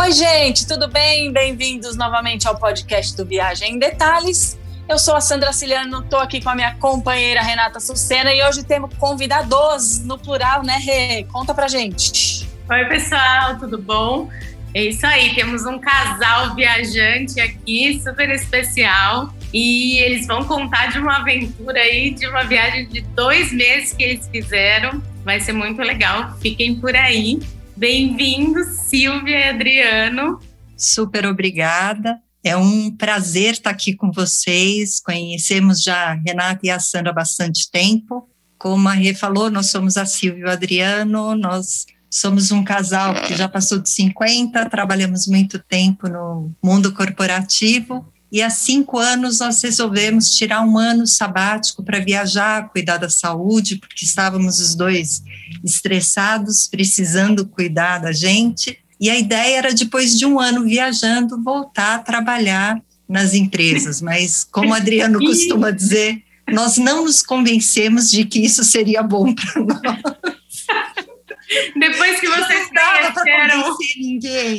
Oi, gente, tudo bem? Bem-vindos novamente ao podcast do Viagem em Detalhes. Eu sou a Sandra Ciliano, estou aqui com a minha companheira Renata Sucena e hoje temos convidados no plural, né, Rê? Conta pra gente. Oi, pessoal, tudo bom? É isso aí, temos um casal viajante aqui, super especial. E eles vão contar de uma aventura aí, de uma viagem de dois meses que eles fizeram. Vai ser muito legal, fiquem por aí. Bem-vindos, Silvia e Adriano. Super obrigada. É um prazer estar aqui com vocês. Conhecemos já a Renata e a Sandra há bastante tempo. Como a Rê falou, nós somos a Silvia e o Adriano, nós somos um casal que já passou de 50, trabalhamos muito tempo no mundo corporativo e há cinco anos nós resolvemos tirar um ano sabático para viajar, cuidar da saúde, porque estávamos os dois estressados, precisando cuidar da gente. E a ideia era, depois de um ano viajando, voltar a trabalhar nas empresas. Mas, como o Adriano costuma dizer, nós não nos convencemos de que isso seria bom para nós. Depois que vocês conheceram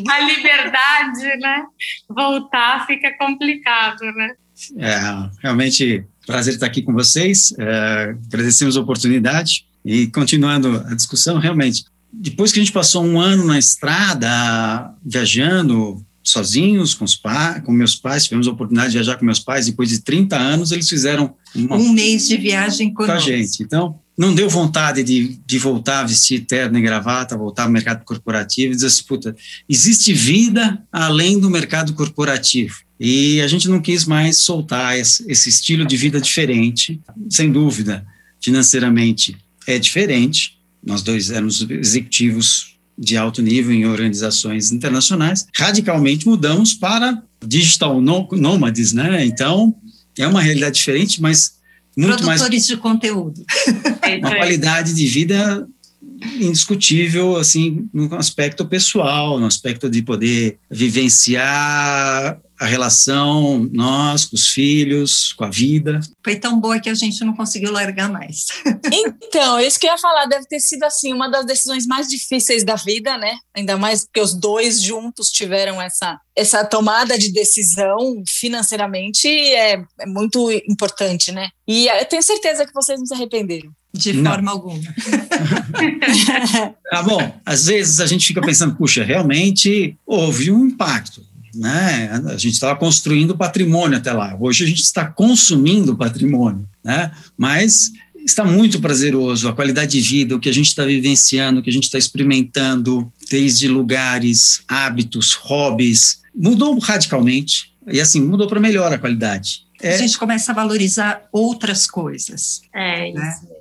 a liberdade, né? Voltar fica complicado, né? É, realmente, prazer estar aqui com vocês. É, agradecemos a oportunidade. E continuando a discussão, realmente, depois que a gente passou um ano na estrada, viajando sozinhos, com, os pa com meus pais, tivemos a oportunidade de viajar com meus pais, depois de 30 anos, eles fizeram uma, um mês de viagem com a gente. Então, não deu vontade de, de voltar a vestir terno e gravata, voltar ao mercado corporativo e dizer assim, puta, existe vida além do mercado corporativo. E a gente não quis mais soltar esse, estilo de vida diferente, sem dúvida, financeiramente é diferente. Nós dois éramos executivos de alto nível em organizações internacionais. Radicalmente mudamos para digital nômades, né? Então, é uma realidade diferente, mas muito Produtores mais, de conteúdo. Uma qualidade de vida indiscutível, assim, no aspecto pessoal, no aspecto de poder vivenciar a relação nós com os filhos, com a vida. Foi tão boa que a gente não conseguiu largar mais. então, isso que eu ia falar deve ter sido assim uma das decisões mais difíceis da vida, né? Ainda mais porque os dois juntos tiveram essa essa tomada de decisão financeiramente é, é muito importante, né? E eu tenho certeza que vocês não se arrependeram. De não. forma alguma. ah, bom, às vezes a gente fica pensando, puxa, realmente houve um impacto né? A gente estava construindo patrimônio até lá. Hoje a gente está consumindo patrimônio, né? Mas está muito prazeroso a qualidade de vida, o que a gente está vivenciando, o que a gente está experimentando, desde lugares, hábitos, hobbies, mudou radicalmente e assim mudou para melhor a qualidade. É. A gente começa a valorizar outras coisas. É né? isso.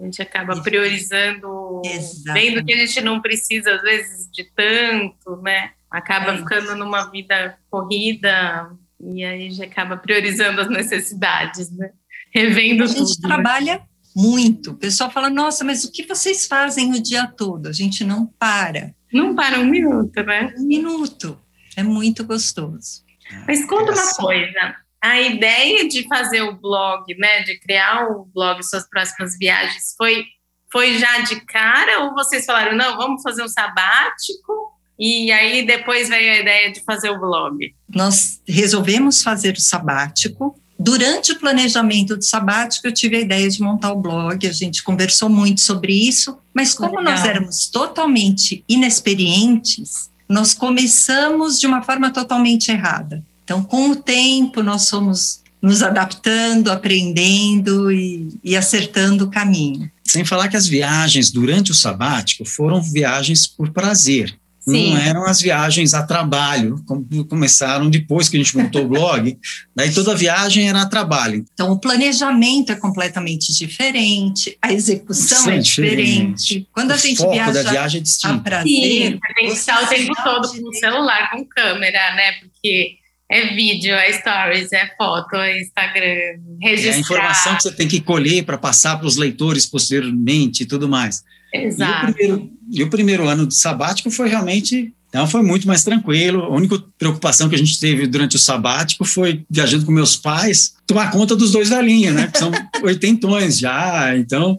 A gente acaba priorizando, Exatamente. vendo que a gente não precisa às vezes de tanto, né? acaba é ficando numa vida corrida e aí já acaba priorizando as necessidades, né? Revendo tudo. A gente tudo, trabalha né? muito. O pessoal fala, nossa, mas o que vocês fazem o dia todo? A gente não para. Não para um minuto, né? Um minuto. É muito gostoso. Mas conta uma coisa. A ideia de fazer o blog, né, de criar o blog Suas Próximas Viagens, foi, foi já de cara ou vocês falaram, não, vamos fazer um sabático e aí depois veio a ideia de fazer o blog. Nós resolvemos fazer o sabático. Durante o planejamento do sabático, eu tive a ideia de montar o blog, a gente conversou muito sobre isso, mas como Legal. nós éramos totalmente inexperientes, nós começamos de uma forma totalmente errada. Então, com o tempo, nós fomos nos adaptando, aprendendo e, e, acertando o caminho. Sem falar que as viagens durante o sabático foram viagens por prazer. Sim. Não eram as viagens a trabalho, como começaram depois que a gente montou o blog. Daí toda viagem era a trabalho. Então o planejamento é completamente diferente, a execução Sim, é diferente. diferente. Quando o a gente foco viaja da viagem é distinto. a prazer, Sim, tem que estar o tempo todo com o celular, com câmera, né? Porque é vídeo, é stories, é foto, é Instagram, registrar. É a informação que você tem que colher para passar para os leitores posteriormente e tudo mais. Exato. E o, primeiro, e o primeiro ano de sabático foi realmente então foi muito mais tranquilo. A única preocupação que a gente teve durante o sabático foi viajando com meus pais, tomar conta dos dois velhinhos, né? Que são oitentões já. Então,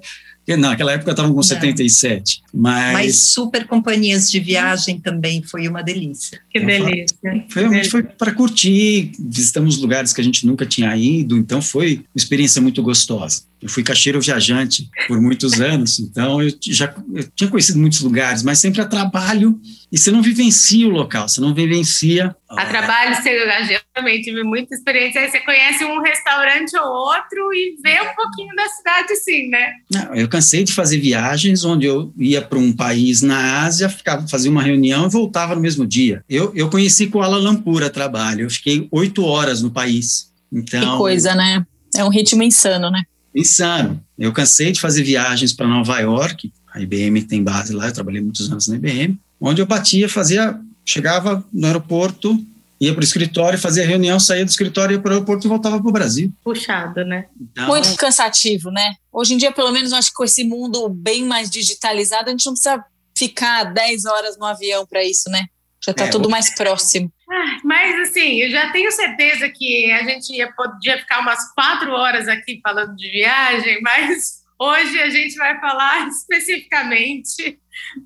naquela época estavam com 77. Mas, Mas super companhias de viagem também foi uma delícia. Que delícia. Foi, realmente foi para curtir, visitamos lugares que a gente nunca tinha ido, então foi uma experiência muito gostosa. Eu fui caixeiro viajante por muitos anos, então eu já eu tinha conhecido muitos lugares, mas sempre a trabalho e você não vivencia o local, você não vivencia. A trabalho, você, eu também tive muita experiência. Aí você conhece um restaurante ou outro e vê um pouquinho da cidade, sim, né? Não, eu cansei de fazer viagens onde eu ia para um país na Ásia, ficava, fazia uma reunião e voltava no mesmo dia. Eu, eu conheci Kuala Lumpur a trabalho, eu fiquei oito horas no país. Então, que coisa, né? É um ritmo insano, né? Insano. Eu cansei de fazer viagens para Nova York, a IBM tem base lá, eu trabalhei muitos anos na IBM, onde eu batia, fazia, chegava no aeroporto, ia para o escritório, fazia reunião, saía do escritório, ia para o aeroporto e voltava para o Brasil. Puxado, né? Então, Muito cansativo, né? Hoje em dia, pelo menos, eu acho que com esse mundo bem mais digitalizado, a gente não precisa ficar 10 horas no avião para isso, né? Já está é, tudo mais próximo. Ah, mas assim, eu já tenho certeza que a gente ia, podia ficar umas quatro horas aqui falando de viagem, mas hoje a gente vai falar especificamente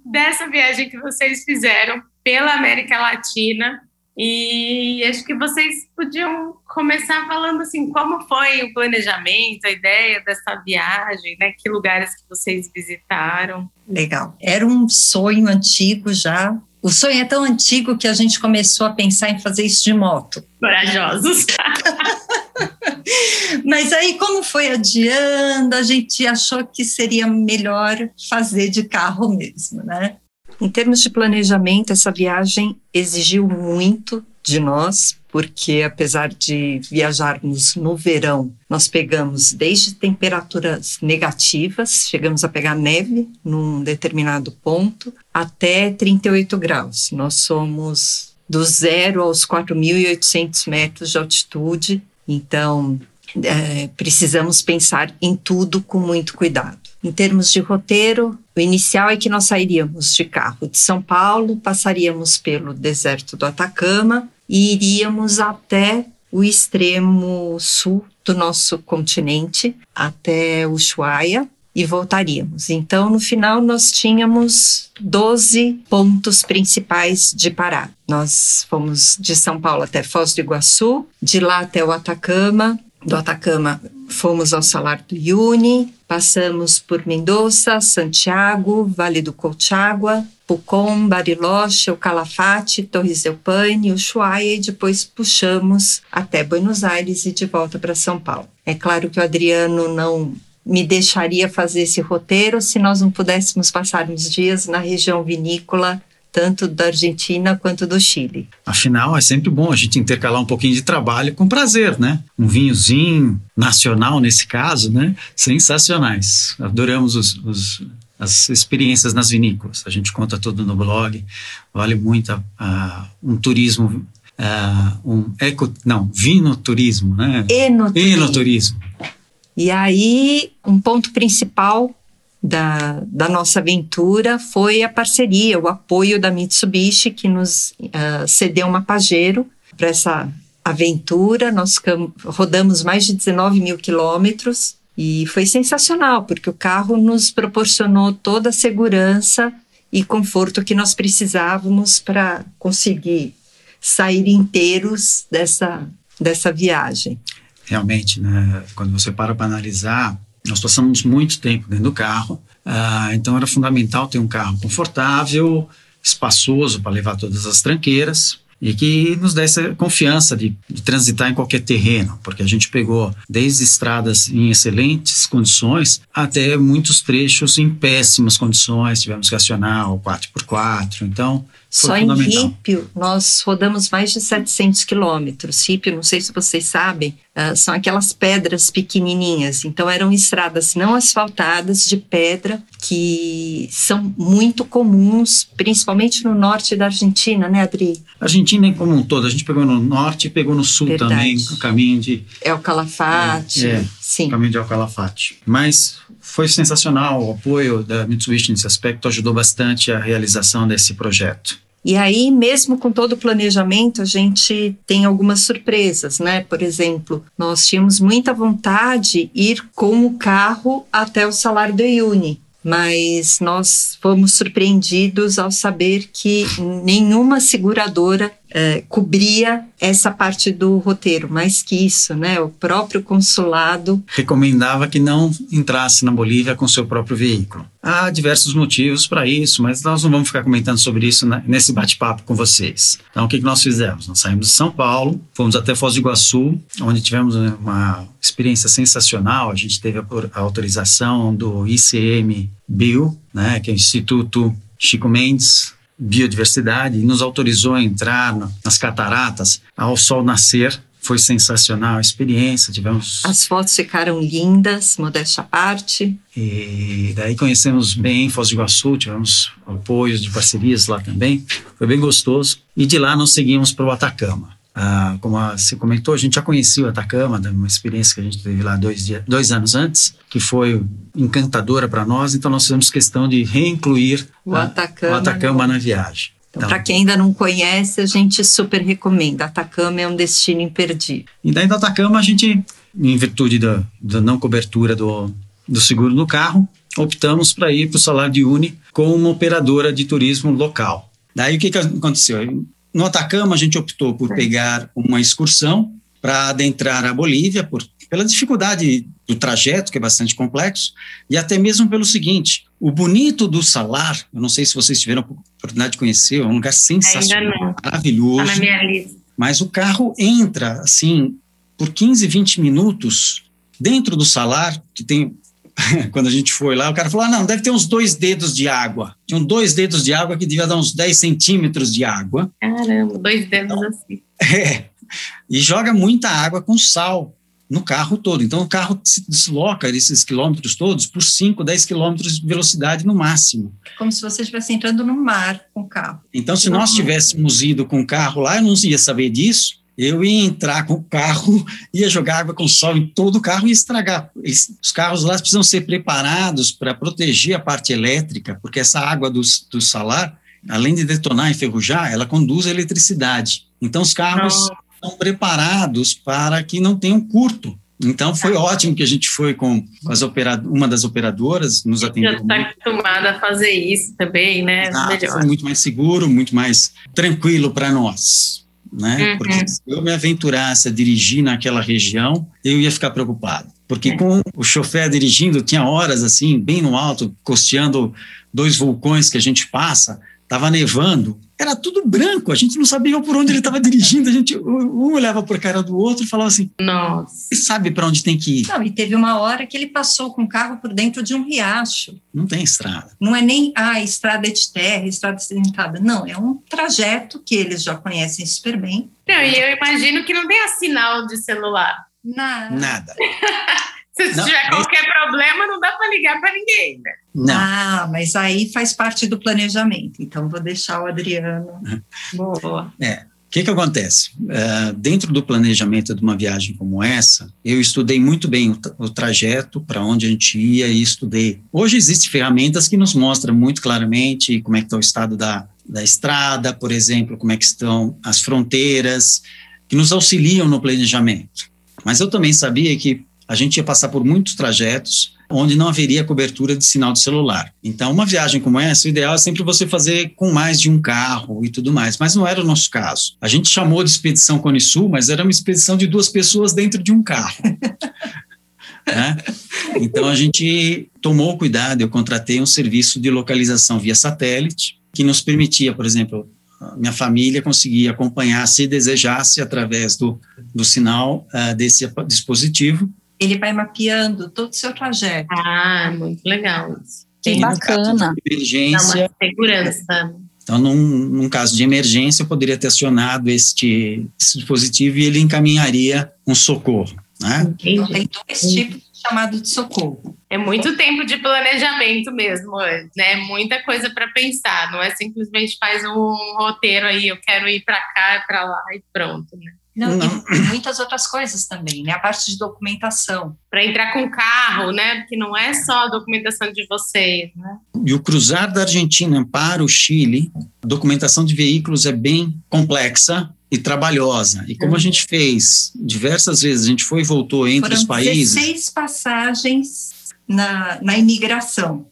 dessa viagem que vocês fizeram pela América Latina. E acho que vocês podiam começar falando assim, como foi o planejamento, a ideia dessa viagem, né? Que lugares que vocês visitaram? Legal. Era um sonho antigo já o sonho é tão antigo que a gente começou a pensar em fazer isso de moto. Corajosos. Mas aí, como foi adiando, a gente achou que seria melhor fazer de carro mesmo, né? Em termos de planejamento, essa viagem exigiu muito de nós, porque apesar de viajarmos no verão, nós pegamos desde temperaturas negativas, chegamos a pegar neve num determinado ponto, até 38 graus. Nós somos do zero aos 4.800 metros de altitude, então é, precisamos pensar em tudo com muito cuidado. Em termos de roteiro, o inicial é que nós sairíamos de carro de São Paulo, passaríamos pelo deserto do Atacama, e iríamos até o extremo sul do nosso continente, até Ushuaia, e voltaríamos. Então, no final, nós tínhamos 12 pontos principais de parar. Nós fomos de São Paulo até Foz do Iguaçu, de lá até o Atacama, do Atacama fomos ao Salar do Uyuni, passamos por Mendoza, Santiago, Vale do Colchagua, Pucón, Bariloche, o Calafate, Torres del Paine, Ushuaia e depois puxamos até Buenos Aires e de volta para São Paulo. É claro que o Adriano não me deixaria fazer esse roteiro se nós não pudéssemos passar uns dias na região vinícola tanto da Argentina quanto do Chile. Afinal, é sempre bom a gente intercalar um pouquinho de trabalho com prazer, né? Um vinhozinho nacional, nesse caso, né? Sensacionais. Adoramos os, os as experiências nas vinícolas. A gente conta tudo no blog. Vale muito um turismo, um eco, não, vinoturismo, né? Enoturismo. Enoturismo. E aí, um ponto principal da, da nossa aventura foi a parceria, o apoio da Mitsubishi, que nos uh, cedeu uma Pajero para essa aventura. Nós rodamos mais de 19 mil quilômetros e foi sensacional, porque o carro nos proporcionou toda a segurança e conforto que nós precisávamos para conseguir sair inteiros dessa, dessa viagem. Realmente, né, quando você para para analisar, nós passamos muito tempo dentro do carro, uh, então era fundamental ter um carro confortável, espaçoso para levar todas as tranqueiras, e que nos desse confiança de, de, transitar em qualquer terreno, porque a gente pegou desde estradas em excelentes condições até muitos trechos em péssimas condições, tivemos que acionar o 4x4, então só em Rípio, nós rodamos mais de 700 quilômetros. Rípio, não sei se vocês sabem, uh, são aquelas pedras pequenininhas. Então, eram estradas não asfaltadas de pedra que são muito comuns, principalmente no norte da Argentina, né, Adri? A Argentina é como um todo. A gente pegou no norte e pegou no sul Verdade. também, o caminho de... É o Calafate. É, é, sim. o caminho de El Calafate. Mas foi sensacional o apoio da Mitsubishi nesse aspecto, ajudou bastante a realização desse projeto. E aí, mesmo com todo o planejamento, a gente tem algumas surpresas, né? Por exemplo, nós tínhamos muita vontade de ir com o carro até o salário do Iuni. mas nós fomos surpreendidos ao saber que nenhuma seguradora é, cobria essa parte do roteiro, mais que isso, né? O próprio consulado recomendava que não entrasse na Bolívia com seu próprio veículo. Há diversos motivos para isso, mas nós não vamos ficar comentando sobre isso nesse bate-papo com vocês. Então, o que, que nós fizemos? Nós saímos de São Paulo, fomos até Foz do Iguaçu, onde tivemos uma experiência sensacional. A gente teve a autorização do ICM Bio, né, que é o Instituto Chico Mendes biodiversidade e nos autorizou a entrar nas cataratas ao sol nascer. Foi sensacional a experiência, tivemos... As fotos ficaram lindas, modéstia à parte. E daí conhecemos bem Foz do Iguaçu, tivemos apoios de parcerias lá também, foi bem gostoso. E de lá nós seguimos para o Atacama. Ah, como você comentou, a gente já conhecia o Atacama, uma experiência que a gente teve lá dois, dias, dois anos antes, que foi encantadora para nós, então nós fizemos questão de reincluir o Atacama, o Atacama na viagem. Então, então para quem ainda não conhece, a gente super recomenda. Atacama é um destino imperdível. E daí do Atacama, a gente, em virtude da, da não cobertura do, do seguro no carro, optamos para ir para o Salar de Uni com uma operadora de turismo local. Daí o que, que aconteceu? No Atacama, a gente optou por pegar uma excursão para adentrar a Bolívia, por, pela dificuldade do trajeto, que é bastante complexo, e até mesmo pelo seguinte: o bonito do Salar, eu não sei se vocês tiveram a oportunidade de conhecer, é um lugar sensacional, maravilhoso. Tá lista. Mas o carro entra, assim, por 15, 20 minutos dentro do Salar, que tem quando a gente foi lá, o cara falou: ah, não, deve ter uns dois dedos de água. Tinham dois dedos de água que devia dar uns 10 centímetros de água. Caramba, dois dedos assim. É. E joga muita água com sal no carro todo. Então o carro se desloca esses quilômetros todos por 5, 10 quilômetros de velocidade no máximo. Como se você estivesse entrando no mar com o carro. Então, se nós tivéssemos ido com o carro lá, eu não ia saber disso eu ia entrar com o carro, ia jogar água com sol em todo o carro e estragar. Eles, os carros lá precisam ser preparados para proteger a parte elétrica, porque essa água do, do salar, além de detonar e enferrujar, ela conduz a eletricidade. Então, os carros não. estão preparados para que não tenham curto. Então foi ótimo que a gente foi com as uma das operadoras, nos atendeu. Já está acostumada a fazer isso também, né? Ah, foi muito mais seguro, muito mais tranquilo para nós né? Uhum. Porque se eu me aventurasse a dirigir naquela região, eu ia ficar preocupado. Porque é. com o chofer dirigindo, tinha horas assim, bem no alto, costeando dois vulcões que a gente passa, estava nevando, era tudo branco, a gente não sabia por onde ele estava dirigindo, a gente um olhava para a cara do outro e falava assim, nossa, sabe para onde tem que ir. Não, e teve uma hora que ele passou com o carro por dentro de um riacho. Não tem estrada. Não é nem, ah, estrada de terra, estrada acidentada, não, é um trajeto que eles já conhecem super bem. Não, e eu imagino que não tenha sinal de celular. Nada. Nada. Se não, tiver qualquer esse... problema, não dá para ligar para ninguém, né? Não. Ah, mas aí faz parte do planejamento. Então, vou deixar o Adriano. Boa. É. O que, que acontece? Uh, dentro do planejamento de uma viagem como essa, eu estudei muito bem o, o trajeto, para onde a gente ia e estudei. Hoje existem ferramentas que nos mostram muito claramente como é que está o estado da, da estrada, por exemplo, como é que estão as fronteiras, que nos auxiliam no planejamento. Mas eu também sabia que a gente ia passar por muitos trajetos onde não haveria cobertura de sinal de celular. Então, uma viagem como essa, o ideal é sempre você fazer com mais de um carro e tudo mais, mas não era o nosso caso. A gente chamou de expedição Cone Sul, mas era uma expedição de duas pessoas dentro de um carro. né? Então, a gente tomou cuidado, eu contratei um serviço de localização via satélite, que nos permitia, por exemplo, minha família conseguia acompanhar, se desejasse, através do, do sinal uh, desse dispositivo, ele vai mapeando todo o seu trajeto. Ah, muito legal. Que bacana. emergência. Dá uma segurança. Então, num, num, caso de emergência, eu poderia ter acionado este, esse dispositivo e ele encaminharia um socorro. Né? Então, tem dois tipos de chamado de socorro. É muito tempo de planejamento mesmo, né? Muita coisa para pensar. Não é simplesmente faz um roteiro aí, eu quero ir para cá, para lá e pronto, né? Não, não. E muitas outras coisas também, né? A parte de documentação. Para entrar com carro, né? Porque não é só a documentação de vocês, né? E o cruzar da Argentina para o Chile, a documentação de veículos é bem complexa e trabalhosa. E como uhum. a gente fez diversas vezes, a gente foi e voltou entre Foram os países. 16 passagens na, na imigração.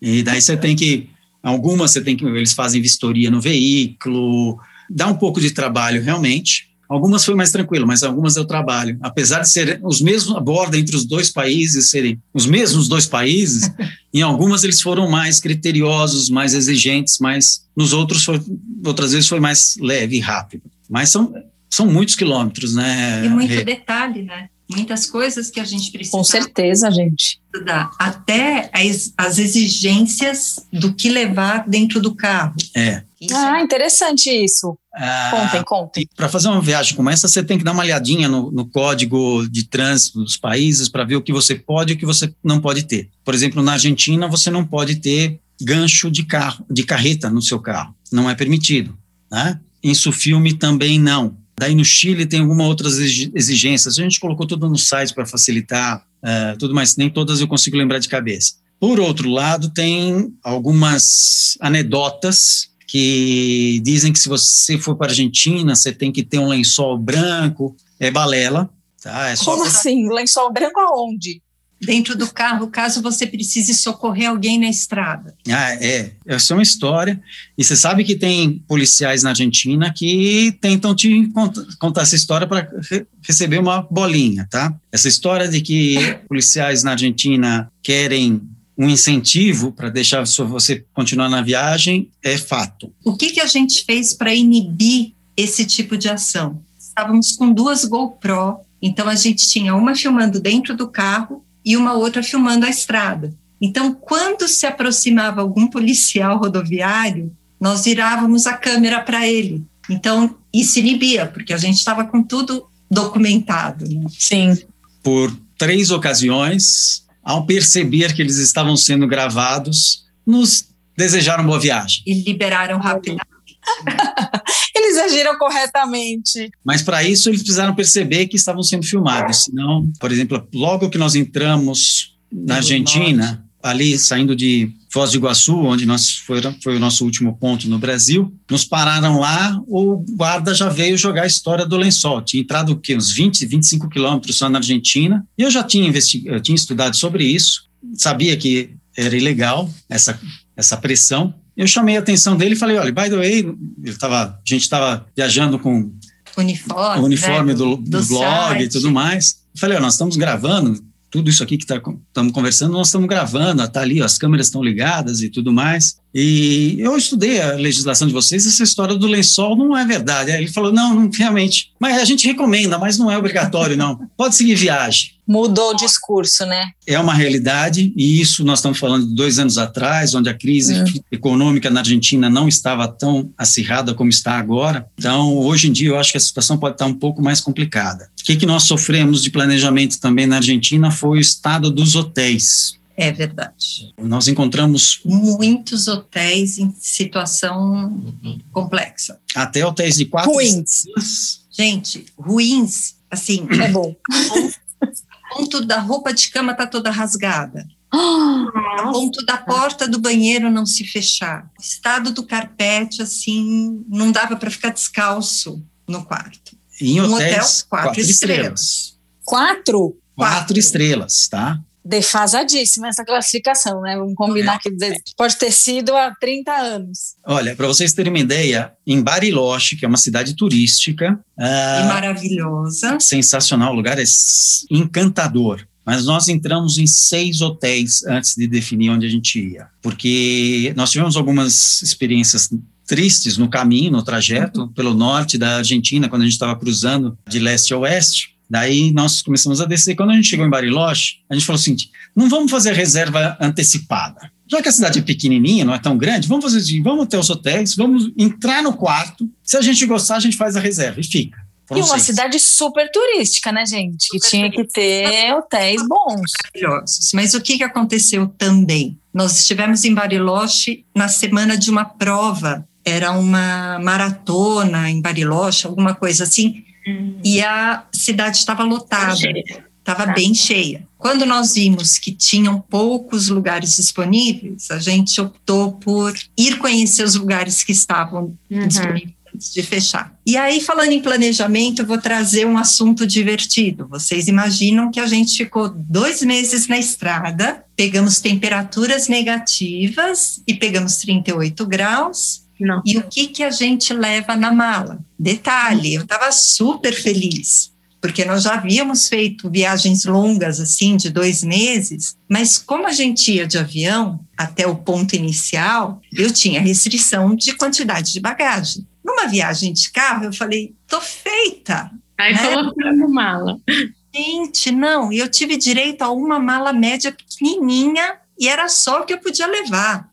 E daí você tem que, algumas você tem que, eles fazem vistoria no veículo, dá um pouco de trabalho realmente. Algumas foi mais tranquilo, mas algumas deu trabalho. Apesar de serem os mesmos, a borda entre os dois países serem os mesmos dois países, em algumas eles foram mais criteriosos, mais exigentes, mas nos outros, foi, outras vezes foi mais leve e rápido. Mas são, são muitos quilômetros, né? E muito detalhe, né? muitas coisas que a gente precisa. Com certeza, gente. Estudar. Até as, as exigências do que levar dentro do carro. É. Isso ah, é... interessante isso. Ah, contem, contem. Para fazer uma viagem como essa, você tem que dar uma olhadinha no, no código de trânsito dos países para ver o que você pode e o que você não pode ter. Por exemplo, na Argentina, você não pode ter gancho de carro, de carreta no seu carro. Não é permitido. Né? Em Sufilme também não. Daí no Chile tem algumas outras exigências. A gente colocou tudo no site para facilitar uh, tudo, mas nem todas eu consigo lembrar de cabeça. Por outro lado, tem algumas anedotas que dizem que se você for para a Argentina, você tem que ter um lençol branco, é balela. Tá? É Como assim? Lençol branco aonde? dentro do carro, caso você precise socorrer alguém na estrada. Ah, é. Essa é uma história. E você sabe que tem policiais na Argentina que tentam te contar essa história para re receber uma bolinha, tá? Essa história de que policiais na Argentina querem um incentivo para deixar você continuar na viagem é fato. O que, que a gente fez para inibir esse tipo de ação? Estávamos com duas GoPro, então a gente tinha uma filmando dentro do carro e uma outra filmando a estrada. Então, quando se aproximava algum policial rodoviário, nós virávamos a câmera para ele. Então, isso inibia, porque a gente estava com tudo documentado. Né? Sim. Por três ocasiões, ao perceber que eles estavam sendo gravados, nos desejaram boa viagem. E liberaram rapidamente. eles agiram corretamente. Mas para isso eles precisaram perceber que estavam sendo filmados. Senão, por exemplo, logo que nós entramos na Argentina, ali saindo de Foz do Iguaçu, onde nós foi, foi o nosso último ponto no Brasil, nos pararam lá, o guarda já veio jogar a história do lençol. Tinha entrado o quê? Uns 20, 25 quilômetros só na Argentina. E eu já tinha, eu tinha estudado sobre isso, sabia que era ilegal essa, essa pressão, eu chamei a atenção dele e falei, olha, by the way, ele tava, a gente estava viajando com uniforme, o uniforme né? do, do, do, blog site. e tudo mais. Eu falei, olha, nós estamos gravando, tudo isso aqui que estamos tá, conversando, nós estamos gravando, está ali, ó, as câmeras estão ligadas e tudo mais. E eu estudei a legislação de vocês, essa história do lençol não é verdade. Aí ele falou, não, não, realmente, mas a gente recomenda, mas não é obrigatório, não. Pode seguir viagem. Mudou o discurso, né? É uma realidade, e isso nós estamos falando de dois anos atrás, onde a crise uhum. econômica na Argentina não estava tão acirrada como está agora. Então, hoje em dia, eu acho que a situação pode estar um pouco mais complicada. O que, que nós sofremos de planejamento também na Argentina foi o estado dos hotéis. É verdade. Nós encontramos muitos hotéis em situação complexa. Até hotéis de quatro ruins. Gente, ruins, assim. É bom. ponto da roupa de cama tá toda rasgada. O ponto da porta do banheiro não se fechar. O estado do carpete, assim, não dava para ficar descalço no quarto. Em um hotéis, hotel, quatro, quatro estrelas. estrelas. Quatro? Quatro, quatro estrelas, tá? Defasadíssima essa classificação, né? Vamos combinar é. que pode ter sido há 30 anos. Olha, para vocês terem uma ideia, em Bariloche, que é uma cidade turística. E maravilhosa. Sensacional, o lugar é encantador. Mas nós entramos em seis hotéis antes de definir onde a gente ia, porque nós tivemos algumas experiências tristes no caminho, no trajeto, uhum. pelo norte da Argentina, quando a gente estava cruzando de leste a oeste. Daí nós começamos a descer. Quando a gente chegou em Bariloche, a gente falou assim: não vamos fazer reserva antecipada. Já que a cidade é pequenininha, não é tão grande, vamos fazer assim, vamos até os hotéis, vamos entrar no quarto. Se a gente gostar, a gente faz a reserva e fica. Foram e uma seis. cidade super turística, né, gente? Super que tinha que ter hotéis bons. Maravilhosos. Mas o que, que aconteceu também? Nós estivemos em Bariloche na semana de uma prova. Era uma maratona em Bariloche, alguma coisa assim e a cidade estava lotada, estava tá. bem cheia. Quando nós vimos que tinham poucos lugares disponíveis, a gente optou por ir conhecer os lugares que estavam uhum. disponíveis antes de fechar. E aí, falando em planejamento, eu vou trazer um assunto divertido. Vocês imaginam que a gente ficou dois meses na estrada, pegamos temperaturas negativas e pegamos 38 graus. Não. E o que, que a gente leva na mala? Detalhe, eu estava super feliz porque nós já havíamos feito viagens longas, assim, de dois meses, mas como a gente ia de avião até o ponto inicial, eu tinha restrição de quantidade de bagagem. Numa viagem de carro, eu falei, tô feita. Aí né? colocando mala. Gente, não, eu tive direito a uma mala média pequenininha e era só o que eu podia levar.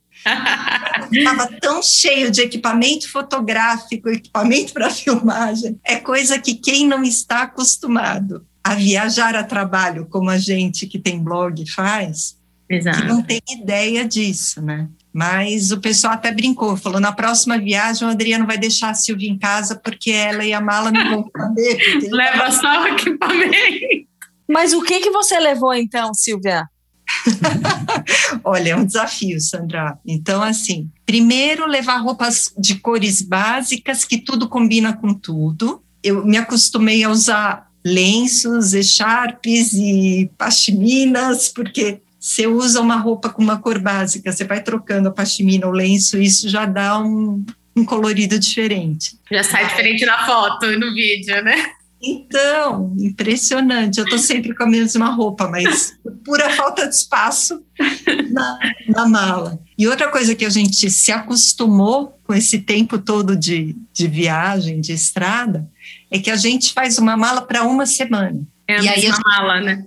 Estava tão cheio de equipamento fotográfico, equipamento para filmagem. É coisa que quem não está acostumado a viajar a trabalho, como a gente que tem blog faz, Exato. que não tem ideia disso, né? Mas o pessoal até brincou, falou: na próxima viagem o Adriano vai deixar a Silvia em casa porque ela e a mala não vão ele Leva só o equipamento. Mas o que, que você levou então, Silvia? Olha, é um desafio, Sandra. Então, assim, primeiro levar roupas de cores básicas, que tudo combina com tudo. Eu me acostumei a usar lenços, echarpes e pashminas, porque você usa uma roupa com uma cor básica, você vai trocando a pashmina, o lenço, isso já dá um, um colorido diferente. Já sai diferente na foto e no vídeo, né? Então, impressionante. Eu estou sempre com a mesma roupa, mas pura falta de espaço na, na, mala. E outra coisa que a gente se acostumou com esse tempo todo de, de viagem, de estrada, é que a gente faz uma mala para uma semana. É a E aí a mala, né?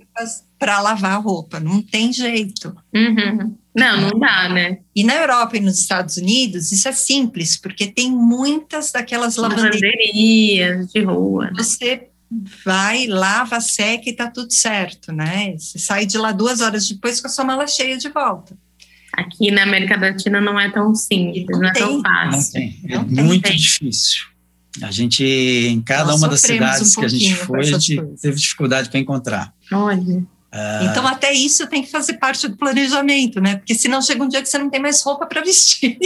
Para lavar a roupa, não tem jeito. Uhum. Não, não dá, né? E na Europa e nos Estados Unidos, isso é simples, porque tem muitas daquelas lavanderias. Lavanderias de rua. Você vai, lava, seca e tá tudo certo, né? Você sai de lá duas horas depois com a sua mala cheia de volta. Aqui na América Latina não é tão simples, não, é tão Não Não fácil. tem, é Não muito tem. difícil. A gente, em cada Nós uma das cidades um que a gente foi, a gente coisas. teve dificuldade para encontrar. Olha. Ah, Então, até isso tem que fazer parte do planejamento, né? Porque senão chega um dia que você não tem mais roupa para vestir.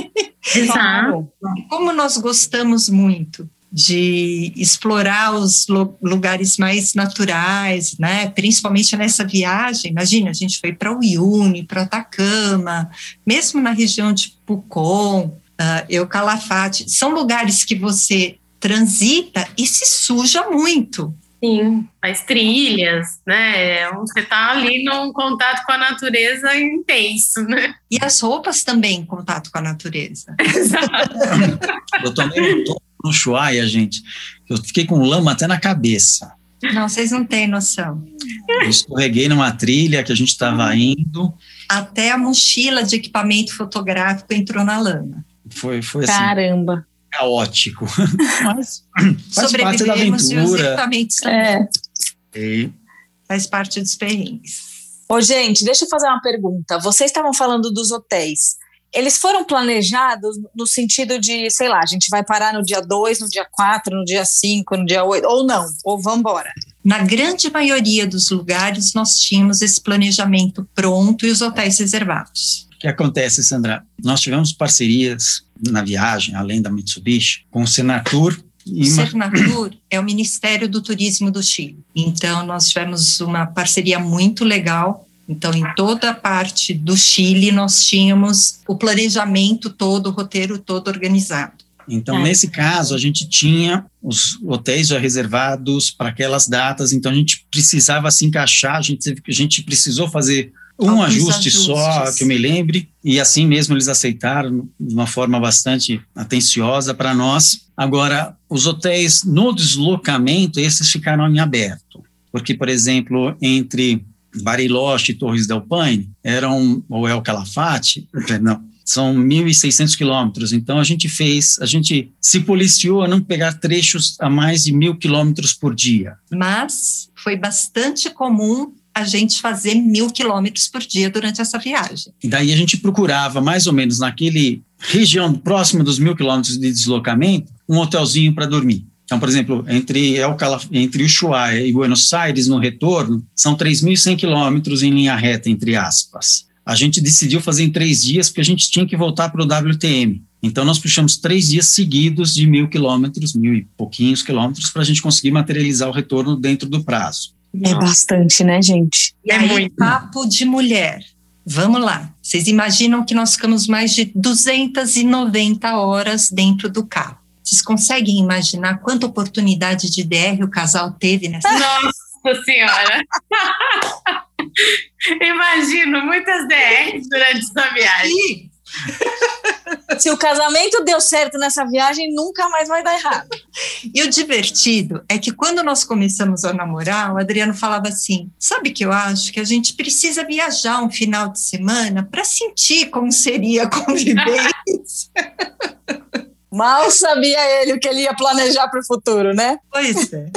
Exato. Como nós gostamos muito de explorar os lu- lugares mais naturais, né? Principalmente nessa viagem. Imagina, a gente foi para o Uyuni, para Atacama, mesmo na região de Pucon, uh, Eucalafate. São lugares que você transita e se suja muito. Sim, faz trilhas, né? Você tá ali num contato com a natureza intenso, né? E as roupas também em contato com a natureza. eu tomei um Ushuaia, gente. Eu fiquei com lama até na cabeça. Não, vocês não têm noção. Eu escorreguei numa trilha que a gente estava indo. Até a mochila de equipamento fotográfico entrou na lama. Foi, foi assim, Caramba. caótico. Mas faz parte da Sobrevivemos e os aventura. É. E Faz parte dos perrengues. Ô, gente, deixa eu fazer uma pergunta. Vocês estavam falando dos hotéis. Eles foram planejados no sentido de, sei lá, a gente vai parar no dia 2, no dia 4, no dia 5, no dia 8, ou não, ou vamos embora. Na grande maioria dos lugares, nós tínhamos esse planejamento pronto e os hotéis reservados. O que acontece, Sandra? Nós tivemos parcerias na viagem, além da Mitsubishi, com o Senatur O Cernatur é o Ministério do Turismo do Chile. Então, nós tivemos uma parceria muito legal. Então, em toda a parte do Chile, nós tínhamos o planejamento todo, o roteiro todo organizado. Então, É. nesse caso, a gente tinha os hotéis já reservados para aquelas datas, então a gente precisava se encaixar, a gente, a gente precisou fazer um Alguns ajuste só, ajustes. que eu me lembre, e assim mesmo eles aceitaram de uma forma bastante atenciosa para nós. Agora, os hotéis no deslocamento, esses ficaram em aberto, porque, por exemplo, entre Bariloche e Torres del Paine, eram, ou El Calafate, não, são 1.600 quilômetros. Então a gente fez, a gente se policiou a não pegar trechos a mais de mil quilômetros por dia. Mas foi bastante comum a gente fazer mil quilômetros por dia durante essa viagem. E daí a gente procurava mais ou menos naquele região próxima dos mil quilômetros de deslocamento um hotelzinho para dormir. Então, por exemplo, entre El Calaf entre Ushuaia e Buenos Aires no retorno são 3.100 quilômetros em linha reta entre aspas. A gente decidiu fazer em três dias porque a gente tinha que voltar para o WTM. Então, nós puxamos três dias seguidos de mil quilômetros, mil e pouquinhos quilômetros, para a gente conseguir materializar o retorno dentro do prazo. É bastante, né, gente? E aí, muito. papo de mulher. Vamos lá. Vocês imaginam que nós ficamos mais de 290 horas dentro do carro. Vocês conseguem imaginar quanta oportunidade de DR o casal teve nessa? Nossa Senhora! Imagino muitas DRs durante essa viagem. Se o casamento deu certo nessa viagem, nunca mais vai dar errado. E o divertido é que quando nós começamos a namorar, o Adriano falava assim: sabe que eu acho que a gente precisa viajar um final de semana para sentir como seria a convivência. Mal sabia ele o que ele ia planejar para o futuro, né? Pois é.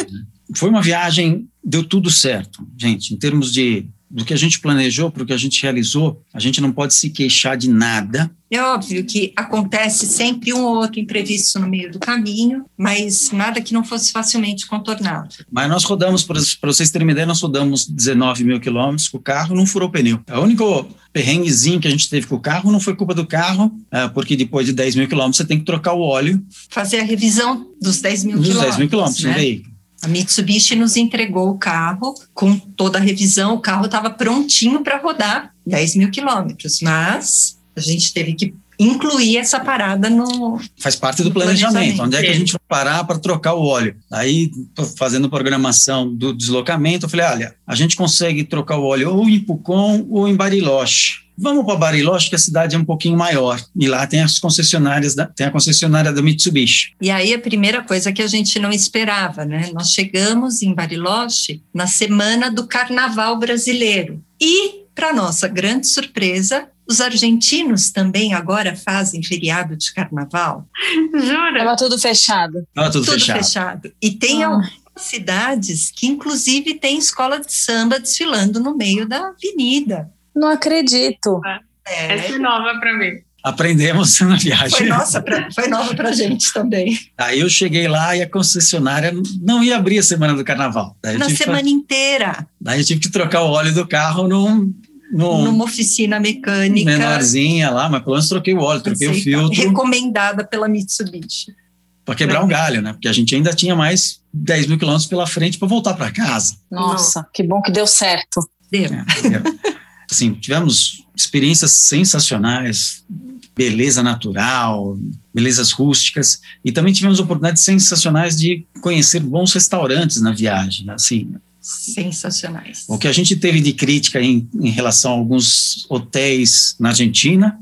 Foi uma viagem, deu tudo certo, gente, em termos de do que a gente planejou para o que a gente realizou, a gente não pode se queixar de nada. É óbvio que acontece sempre um ou outro imprevisto no meio do caminho, mas nada que não fosse facilmente contornado. Mas nós rodamos, para vocês terem uma ideia, nós rodamos 19 mil quilômetros com o carro, não furou pneu. O único perrenguezinho que a gente teve com o carro não foi culpa do carro, é, porque depois de 10 mil quilômetros você tem que trocar o óleo. Fazer a revisão dos 10 mil quilômetros. Dos 10 mil quilômetros né? veículo. A Mitsubishi nos entregou o carro com toda a revisão, o carro estava prontinho para rodar 10 mil quilômetros, mas a gente teve que incluir essa parada no. Faz parte do planejamento. planejamento. Onde é que a gente vai parar para trocar o óleo? Aí, fazendo programação do deslocamento, eu falei: olha, a gente consegue trocar o óleo ou em Pucon ou em Bariloche. Vamos para Bariloche, que a cidade é um pouquinho maior. E lá tem as concessionárias, da, tem a concessionária da Mitsubishi. E aí a primeira coisa que a gente não esperava, né? Nós chegamos em Bariloche na semana do Carnaval brasileiro. E, para nossa grande surpresa, os argentinos também agora fazem feriado de carnaval. Jura? Estava tudo fechado. Estava tudo, tudo fechado. fechado. E tem ah. algumas cidades que, inclusive, tem escola de samba desfilando no meio da avenida. Não acredito. É. Essa é nova para mim. Aprendemos na viagem. Foi, nossa, pra, foi nova para gente também. Aí eu cheguei lá e a concessionária não ia abrir a semana do carnaval. na semana que... inteira. Daí eu tive que trocar o óleo do carro num, num, numa oficina mecânica. Menorzinha lá, mas pelo menos troquei o óleo, troquei o filtro. Recomendada pela Mitsubishi. Para quebrar um galho, né? Porque a gente ainda tinha mais 10 mil quilômetros pela frente para voltar para casa. Nossa, que bom que deu certo. Deu. É, deu assim, tivemos experiências sensacionais, beleza natural, belezas rústicas, e também tivemos oportunidades sensacionais de conhecer bons restaurantes na viagem, assim. Sensacionais. O que a gente teve de crítica em, em relação a alguns hotéis na Argentina,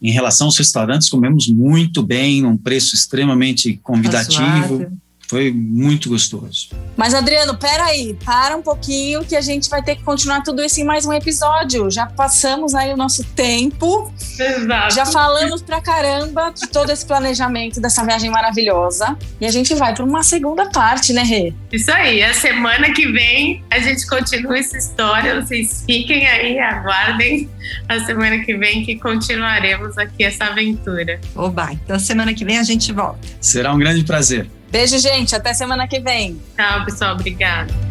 em relação aos restaurantes, comemos muito bem, num preço extremamente convidativo. Foi muito gostoso. Mas, Adriano, peraí, para um pouquinho que a gente vai ter que continuar tudo isso em mais um episódio. Já passamos aí o nosso tempo. Exato. Já falamos pra caramba de todo esse planejamento dessa viagem maravilhosa. E a gente vai para uma segunda parte, né, Rê? Isso aí. A semana que vem a gente continua essa história. Vocês fiquem aí, aguardem a semana que vem que continuaremos aqui essa aventura. Oba, então semana que vem a gente volta. Será um grande prazer. Beijo, gente. Até semana que vem. Tchau, pessoal. Obrigada.